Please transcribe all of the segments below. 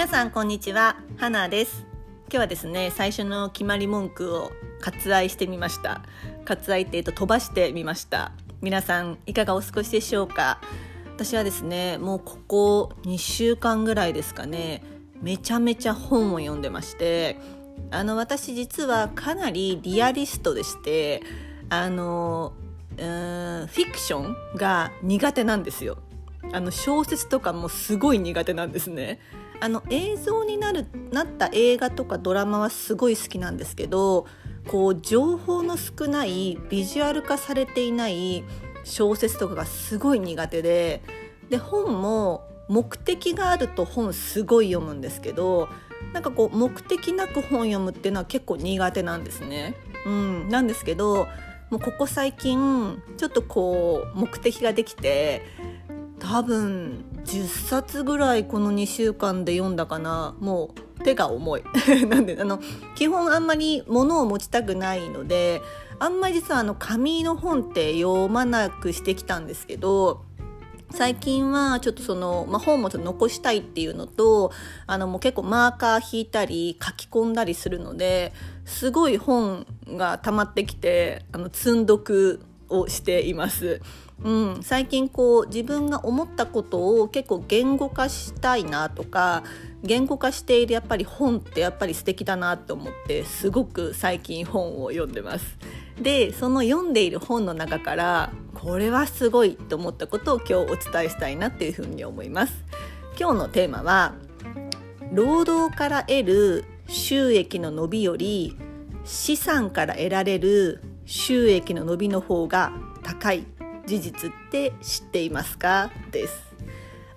皆さんこんにちは。花です。今日はですね最初の決まり文句を割愛してみました。割愛って言うと飛ばしてみました。皆さんいかがお過ごしでしょうか？私はですねもうここ2週間ぐらいですかねめちゃめちゃ本を読んでましてあの私実はかなりリアリストでしてあのうーんフィクションが苦手なんですよ。あの小説とかもすごい苦手なんですね。あの映像になるなった映画とかドラマはすごい好きなんですけどこう情報の少ないビジュアル化されていない小説とかがすごい苦手でで本も目的があると本すごい読むんですけどなんかこう目的なく本読むっていうのは結構苦手なんですね。うん、なんですけどもうここ最近ちょっとこう目的ができて多分10冊ぐらいこの2週間で読んだかな。もう手が重い。なんであの基本あんまり物を持ちたくないのであんまり実はあの紙の本って読まなくしてきたんですけど最近はちょっとその、まあ、本もちょっと残したいっていうのとあのもう結構マーカー引いたり書き込んだりするのですごい本が溜まってきてあの積んどくをしています。うん、最近こう自分が思ったことを結構言語化したいなとか言語化しているやっぱり本ってやっぱり素敵だなと思ってすごく最近本を読んでます。でその読んでいる本の中からこれはすごいと思ったことを今日お伝えしたいなっていうふうに思います。今日のテーマは労働から得る収益の伸びより資産から得られる収益の伸びの方が高い事実って知っていますかです。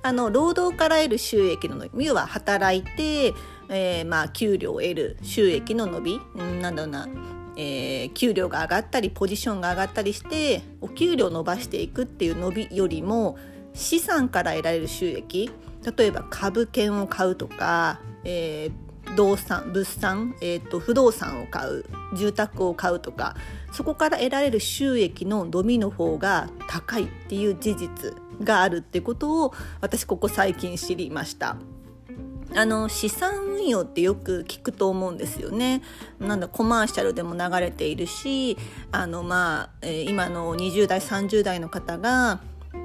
あの労働から得る収益の伸び要は働いて、えー、まあ給料を得る収益の伸び、うん、なんだろうな、えー、給料が上がったりポジションが上がったりしてお給料を伸ばしていくっていう伸びよりも資産から得られる収益例えば株券を買うとか、えー、動産物産、えーと、不動産を買う住宅を買うとかそこから得られる収益の伸びの方が高いっていう事実があるってことを私ここ最近知りました。あの資産運用ってよく聞くと思うんですよね。なんだコマーシャルでも流れているしあのまあ、今の20代30代の方が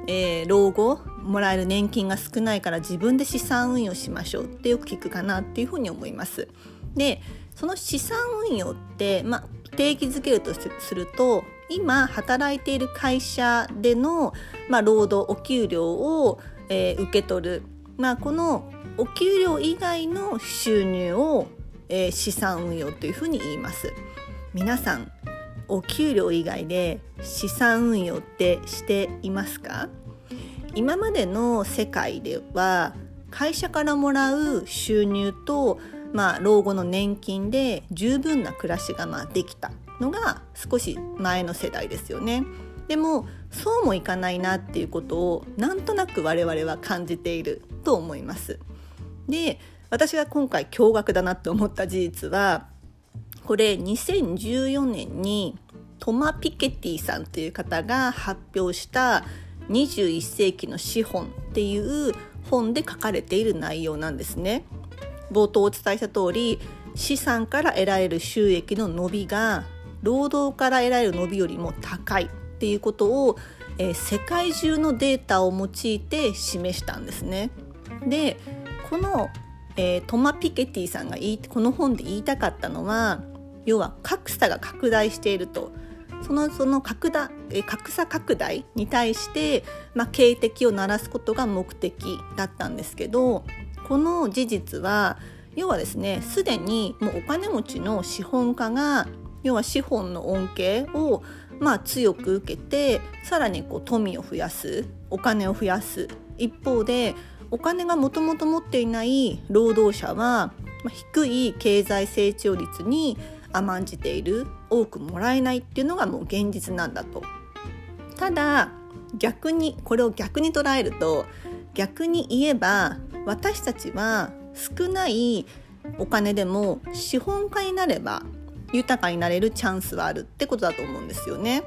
えー、老後もらえる年金が少ないから自分で資産運用しましょうってよく聞くかなっていうふうに思います。でその資産運用って、まあ、定義づけるとすると今働いている会社での、まあ、労働お給料を、えー、受け取る、まあ、このお給料以外の収入を、えー、資産運用というふうに言います。皆さんお給料以外で資産運用ってしていますか？今までの世界では会社からもらう収入と、まあ、老後の年金で十分な暮らしがまあできたのが少し前の世代ですよね。でもそうもいかないなっていうことをなんとなく我々は感じていると思います。で私が今回驚愕だなと思った事実はこれ2014年にトマ・ピケティさんという方が発表した21世紀の資本っていう本で書かれている内容なんですね。冒頭お伝えした通り資産から得られる収益の伸びが労働から得られる伸びよりも高いっていうことを、えー、世界中のデータを用いて示したんですね。でこの、えー、トマ・ピケティさんが言いこの本で言いたかったのは要は格差が拡大しているとそのその格だ格差拡大に対して、まあ、警笛を鳴らすことが目的だったんですけどこの事実は要はですねすでにもうお金持ちの資本家が要は資本の恩恵をまあ強く受けてさらにこう富を増やすお金を増やす一方でお金がもともと持っていない労働者は低い経済成長率に甘んじている多くもらえないっていうのがもう現実なんだと。ただ逆にこれを逆に捉えると逆に言えば私たちは少ないお金でも資本家になれば豊かになれるチャンスはあるってことだと思うんですよね。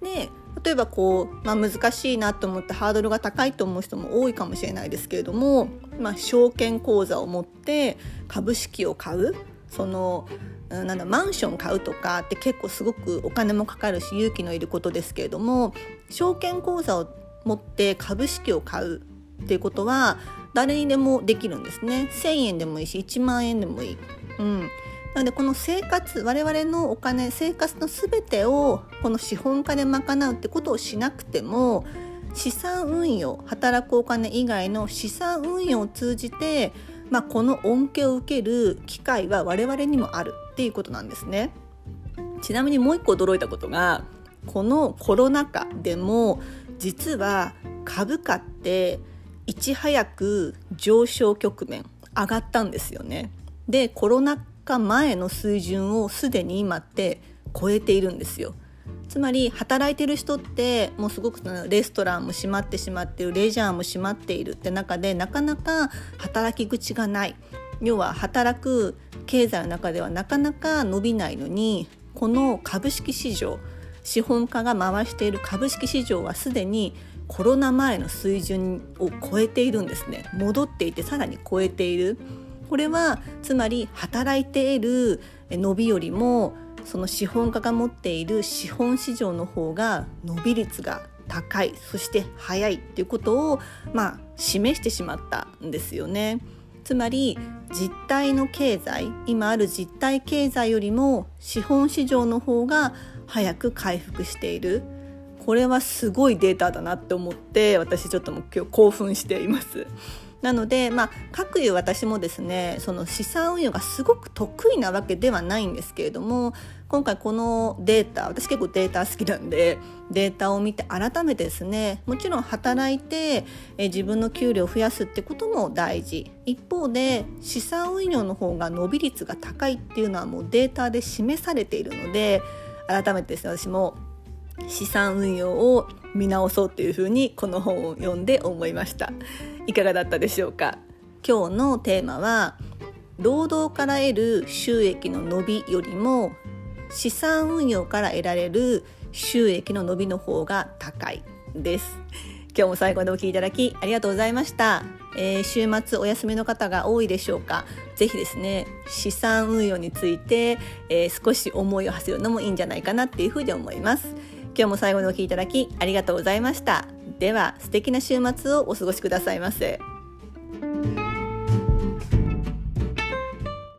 で例えばこう、まあ、難しいなと思ってハードルが高いと思う人も多いかもしれないですけれども、まあ、証券口座を持って株式を買うそのなんだマンション買うとかって結構すごくお金もかかるし勇気のいることですけれども証券口座を持って株式を買うっていうことは誰にでもできるんですね1,000円でもいいし1万円でもいい。うんなのでこの生活我々のお金生活の全てをこの資本家で賄うってことをしなくても資産運用働くお金以外の資産運用を通じて、まあ、この恩恵を受ける機会は我々にもあるっていうことなんですね。ちなみにもう一個驚いたことがこのコロナ禍でも実は株価っていち早く上昇局面上がったんですよね。でコロナ禍前の水準をすでに今って超えているんですよ。つまり働いてる人ってもうすごくレストランも閉まってしまってるレジャーも閉まっているって中でなかなか働き口がない要は働く経済の中ではなかなか伸びないのにこの株式市場資本家が回している株式市場はすでにコロナ前の水準を超えているんですね。戻っていてさらに超えている。これはつまり働いている伸びよりもその資本家が持っている資本市場の方が伸び率が高い。そして早いっていうことをまあ示してしまったんですよね。つまり実体の経済今ある実体経済よりも資本市場の方が早く回復している。これはすごいデータだなって思って私ちょっともう今日興奮しています。なので、まあ、各いう私もですねその資産運用がすごく得意なわけではないんですけれども今回このデータ私結構データ好きなんでデータを見て改めてですねもちろん働いてえ自分の給料を増やすってことも大事一方で資産運用の方が伸び率が高いっていうのはもうデータで示されているので改めてですね私も資産運用を見直そうっていうふうにこの本を読んで思いました。いかがだったでしょうか？今日のテーマは労働から得る収益の伸びよりも資産運用から得られる収益の伸びの方が高い。です。今日も最後までお聴きいただきありがとうございました、えー、週末お休みの方が多いでしょうか？ぜひですね資産運用について、えー、少し思いを馳せるのもいいんじゃないかなっていうふうに思います。今日も最後までお聴きいただきありがとうございましたでは素敵な週末をお過ごしくださいませ。